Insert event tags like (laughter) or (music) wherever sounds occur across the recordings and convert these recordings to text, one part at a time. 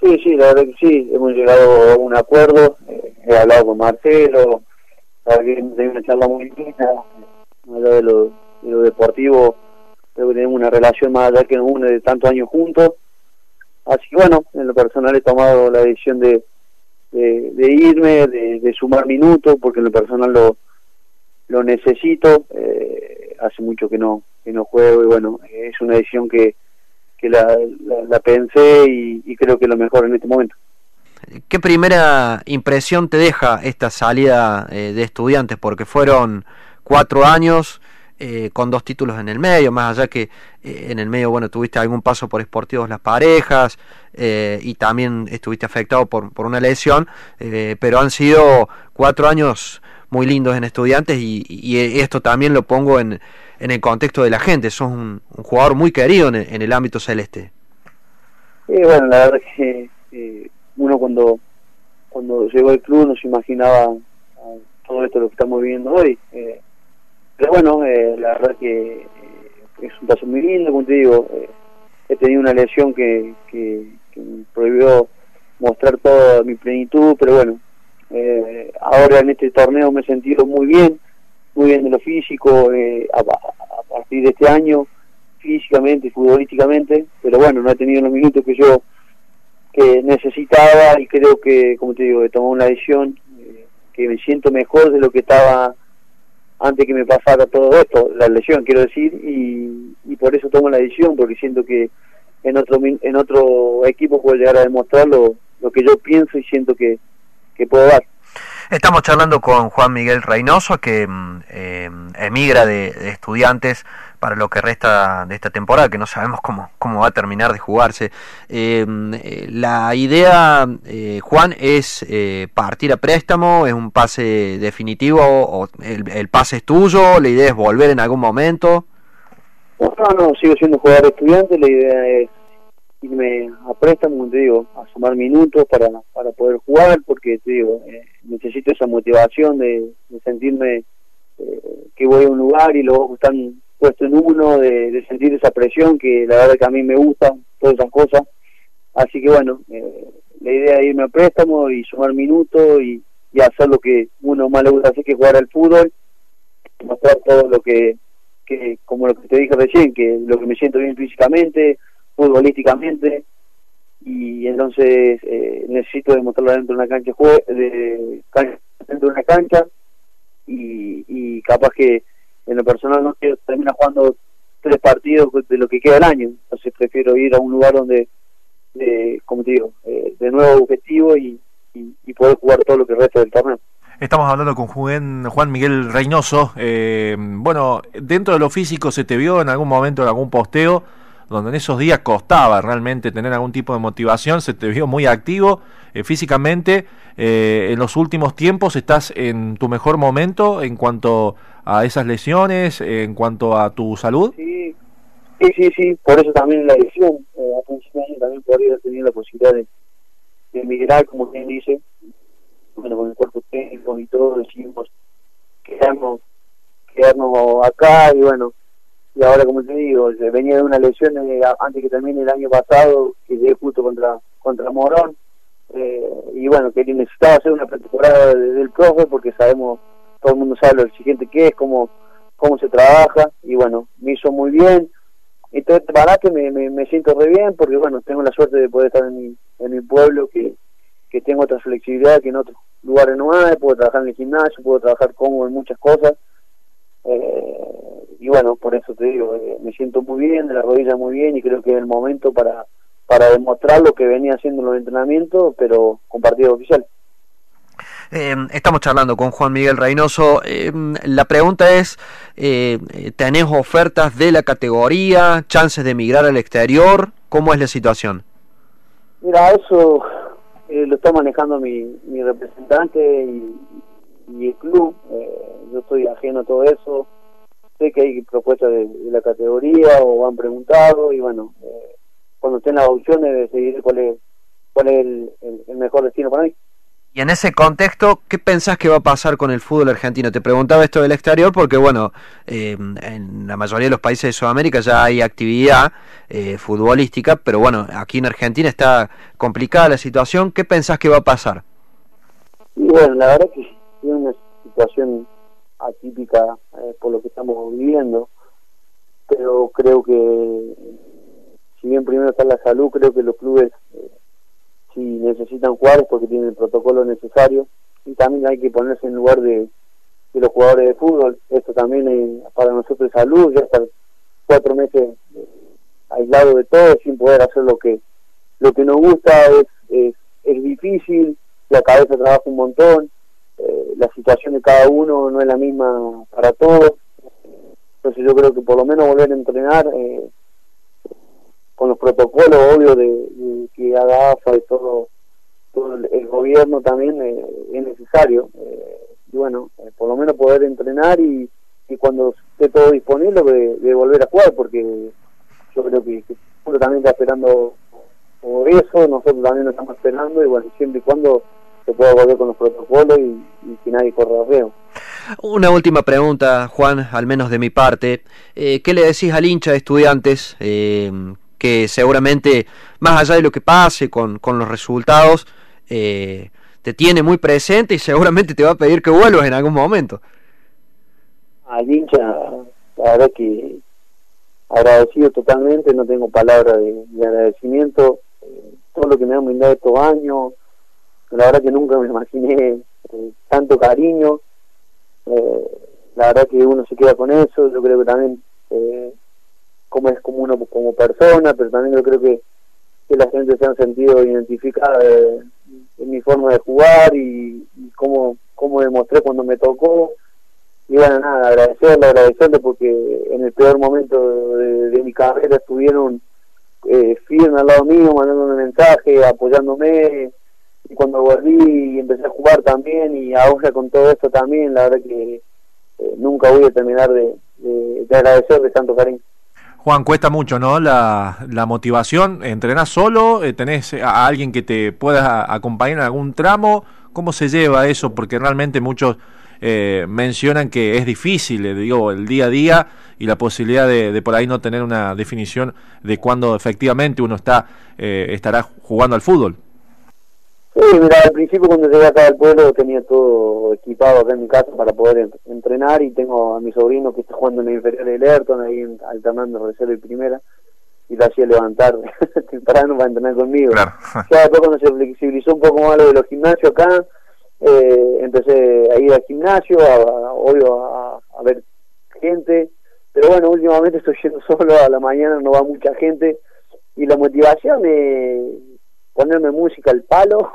Sí, sí, la verdad que sí, hemos llegado a un acuerdo, eh, he hablado con Marcelo, hemos tenido una charla muy linda, más allá de lo, de lo deportivo, creo que tenemos una relación más allá que nos une de tantos años juntos, así que bueno, en lo personal he tomado la decisión de, de, irme, de, sumar minutos, porque en lo personal lo, lo necesito, eh, hace mucho que no, que no juego y bueno, es una decisión que que la, la, pensé y, creo que lo mejor en este momento. ¿Qué primera impresión te deja esta salida eh, de estudiantes? Porque fueron cuatro años eh, con dos títulos en el medio, más allá que eh, en el medio, bueno, tuviste algún paso por Esportivos Las Parejas y también estuviste afectado por, por una lesión, pero han sido cuatro años muy lindos en estudiantes y, esto también lo pongo en, en el contexto de la gente. Sos un, jugador muy querido en el, ámbito celeste. Sí, bueno, la verdad que eh, uno cuando cuando llegó al club no se imaginaba todo esto lo que estamos viviendo hoy. Eh, pero bueno, eh, la verdad que es un paso muy lindo, como te digo, he tenido una lesión que, que, me prohibió mostrar toda mi plenitud, pero bueno, ahora en este torneo me he sentido muy bien, muy bien de lo físico eh, a, partir de este año, físicamente y futbolísticamente, pero bueno, no he tenido los minutos que yo que necesitaba y creo que, como te digo, he tomado una decisión eh, que me siento mejor de lo que estaba antes que me pasara todo esto, la lesión quiero decir, y, y por eso tomo la decisión, porque siento que en otro en otro equipo puedo llegar a demostrar lo, lo que yo pienso y siento que, que puedo dar. Estamos charlando con Juan Miguel Reynoso, que mm, eh, emigra de, estudiantes para lo que resta de esta temporada, que no sabemos cómo, cómo va a terminar de jugarse. Eh, eh, la idea, Juan, es partir a préstamo, es un pase definitivo, o el, pase es tuyo, la idea es volver en algún momento. No, no, sigo siendo jugador de estudiante, la idea es irme a préstamo, te digo, a sumar minutos para, para poder jugar, porque te digo, eh, necesito esa motivación de, sentirme eh, que voy a un lugar y ojos están puestos en uno, de, sentir esa presión que la verdad que a mí me gusta, todas esas cosas. Así que bueno, eh, la idea es irme a préstamo y sumar minutos y, y hacer lo que uno más le gusta hacer, que jugar al fútbol, mostrar todo lo que, que, como lo que te dije recién, que lo que me siento bien físicamente, futbolísticamente y entonces eh, necesito demostrarlo dentro de una cancha de, dentro de una cancha y, y capaz que en lo personal no quiero terminar jugando tres partidos de lo que queda el año. Entonces prefiero ir a un lugar donde de, como te digo eh, de nuevo objetivo y, y, poder jugar todo lo que resta del torneo. Estamos hablando con Juan, Juan Miguel Reynoso. Eh, bueno, dentro de lo físico, ¿se te vio en algún momento en algún posteo donde en esos días costaba realmente tener algún tipo de motivación, se te vio muy activo eh, físicamente. Eh, en los últimos tiempos estás en tu mejor momento en cuanto a esas lesiones, en cuanto a tu salud. Sí, sí, sí, por eso también la lesión. Eh, a principio también podría tener la posibilidad de, emigrar, como quien dice, bueno, con el cuerpo técnico y todo, decidimos quedarnos, quedarnos acá y bueno, y ahora como te digo, venía de una lesión eh, antes que termine el año pasado, que llegué justo contra contra Morón, eh, y bueno, que necesitaba hacer una pretemporada del profe porque sabemos, todo el mundo sabe lo exigente que es, cómo, cómo se trabaja, y bueno, me hizo muy bien, entonces para que me, me, siento re bien porque bueno, tengo la suerte de poder estar en mi, en mi pueblo que, que tengo otra flexibilidad que en otros lugares no hay, puedo trabajar en el gimnasio, puedo trabajar cómodo en muchas cosas, eh, y bueno, por eso te digo, eh, me siento muy bien, de la rodilla muy bien y creo que es el momento para, para demostrar lo que venía haciendo en los entrenamientos, pero con partido oficial. Eh, estamos charlando con Juan Miguel Reynoso. la pregunta es, ¿tenés ofertas de la categoría, chances de emigrar al exterior? ¿Cómo es la situación? Mira, eso lo está manejando mi, mi representante y, y el club. Yo estoy ajeno a todo eso sé que hay propuestas de, la categoría o han preguntado y bueno, eh, cuando estén las opciones de decidir cuál es cuál es el, mejor destino para mí. Y en ese contexto, ¿qué pensás que va a pasar con el fútbol argentino? Te preguntaba esto del exterior porque, bueno, eh, en la mayoría de los países de Sudamérica ya hay actividad eh, futbolística, pero bueno, aquí en Argentina está complicada la situación. ¿Qué pensás que va a pasar? Y bueno, la verdad que es una situación atípica eh, por lo que estamos viviendo, pero creo que si bien primero está la salud, creo que los clubes si necesitan jugar es porque tienen el protocolo necesario y también hay que ponerse en lugar de, los jugadores de fútbol. Esto también es para nosotros es salud, ya estar cuatro meses eh, aislado de todo sin poder hacer lo que lo que nos gusta es, es, difícil, la cabeza trabaja un montón, eh, la situación de cada uno no es la misma para todos. Entonces yo creo que por lo menos volver a entrenar eh, con los protocolos obvio de, que haga AFA y todo, todo el, gobierno también eh, es necesario. Eh, y bueno, eh, por lo menos poder entrenar y, y cuando esté todo disponible de, volver a jugar, porque yo creo que, uno también está esperando por eso, nosotros también lo estamos esperando y bueno, siempre y cuando se pueda volver con los protocolos y, y que nadie corra feo. Una última pregunta, Juan, al menos de mi parte. Eh, ¿Qué le decís al hincha de estudiantes eh, que seguramente, más allá de lo que pase con, con los resultados, eh, te tiene muy presente y seguramente te va a pedir que vuelvas en algún momento. Al hincha, la verdad que agradecido totalmente, no tengo palabras de, agradecimiento, eh, todo lo que me han brindado estos años, la verdad que nunca me imaginé eh, tanto cariño, la verdad que uno se queda con eso, yo creo que también cómo es como uno como persona, pero también yo creo que, que la gente se ha sentido identificada en mi forma de jugar y, cómo, cómo demostré cuando me tocó. Y bueno, nada, agradecerle, agradecerle porque en el peor momento de, mi carrera estuvieron eh, firmes al lado mío, mandándome mensaje, apoyándome. Y cuando volví y empecé a jugar también, y ahora con todo esto también, la verdad que eh, nunca voy a terminar de, de, de tanto cariño. Juan, cuesta mucho, ¿no? La, la motivación. ¿Entrenás solo? Eh, ¿Tenés a alguien que te pueda acompañar en algún tramo? ¿Cómo se lleva eso? Porque realmente muchos eh, mencionan que es difícil, eh, digo, el día a día y la posibilidad de, de, por ahí no tener una definición de cuándo efectivamente uno está estará jugando al fútbol. Sí, mira, al principio cuando llegué acá al pueblo tenía todo equipado acá en mi casa para poder entrenar y tengo a mi sobrino que está jugando en el inferior del Ayrton, ahí alternando reserva y primera, y lo hacía levantar (laughs) temprano para entrenar conmigo. Claro. ya después cuando se flexibilizó un poco más lo de los gimnasios acá, eh, empecé a ir al gimnasio, a, obvio a, a ver gente, pero bueno, últimamente estoy yendo (laughs) solo a la mañana, no va mucha gente, y la motivación me ponerme música al palo.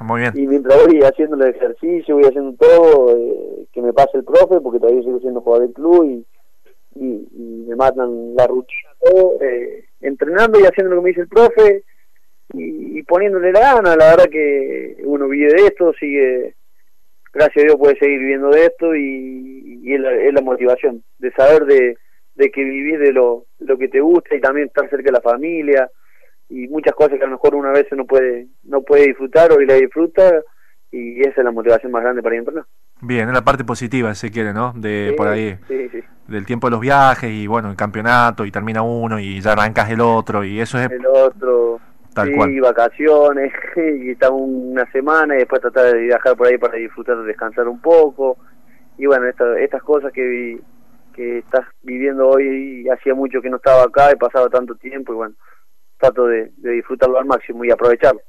Muy bien. (laughs) y mientras voy haciendo el ejercicio, voy haciendo todo, eh, que me pase el profe, porque todavía sigo siendo jugador del club y, y, me matan la rutina, todo, eh, entrenando y haciendo lo que me dice el profe y, poniéndole la gana. La verdad que uno vive de esto, sigue, gracias a Dios puede seguir viviendo de esto y, y es, la, es, la, motivación, de saber de, de que vivís de lo, lo que te gusta y también estar cerca de la familia y muchas cosas que a lo mejor una vez no puede no puede disfrutar hoy la disfruta y esa es la motivación más grande para ir a entrenar. Bien, es la parte positiva, si quiere, ¿no? De por ahí, del tiempo de los viajes y bueno, el campeonato y termina uno y ya arrancas el otro y eso es... El otro, tal sí, vacaciones (laughs) y está una semana y después tratar de viajar por ahí para disfrutar, descansar un poco y bueno, estas cosas que, que estás viviendo hoy, hacía mucho que no estaba acá, he pasado tanto tiempo y bueno, trato de, de disfrutarlo al máximo y aprovecharlo.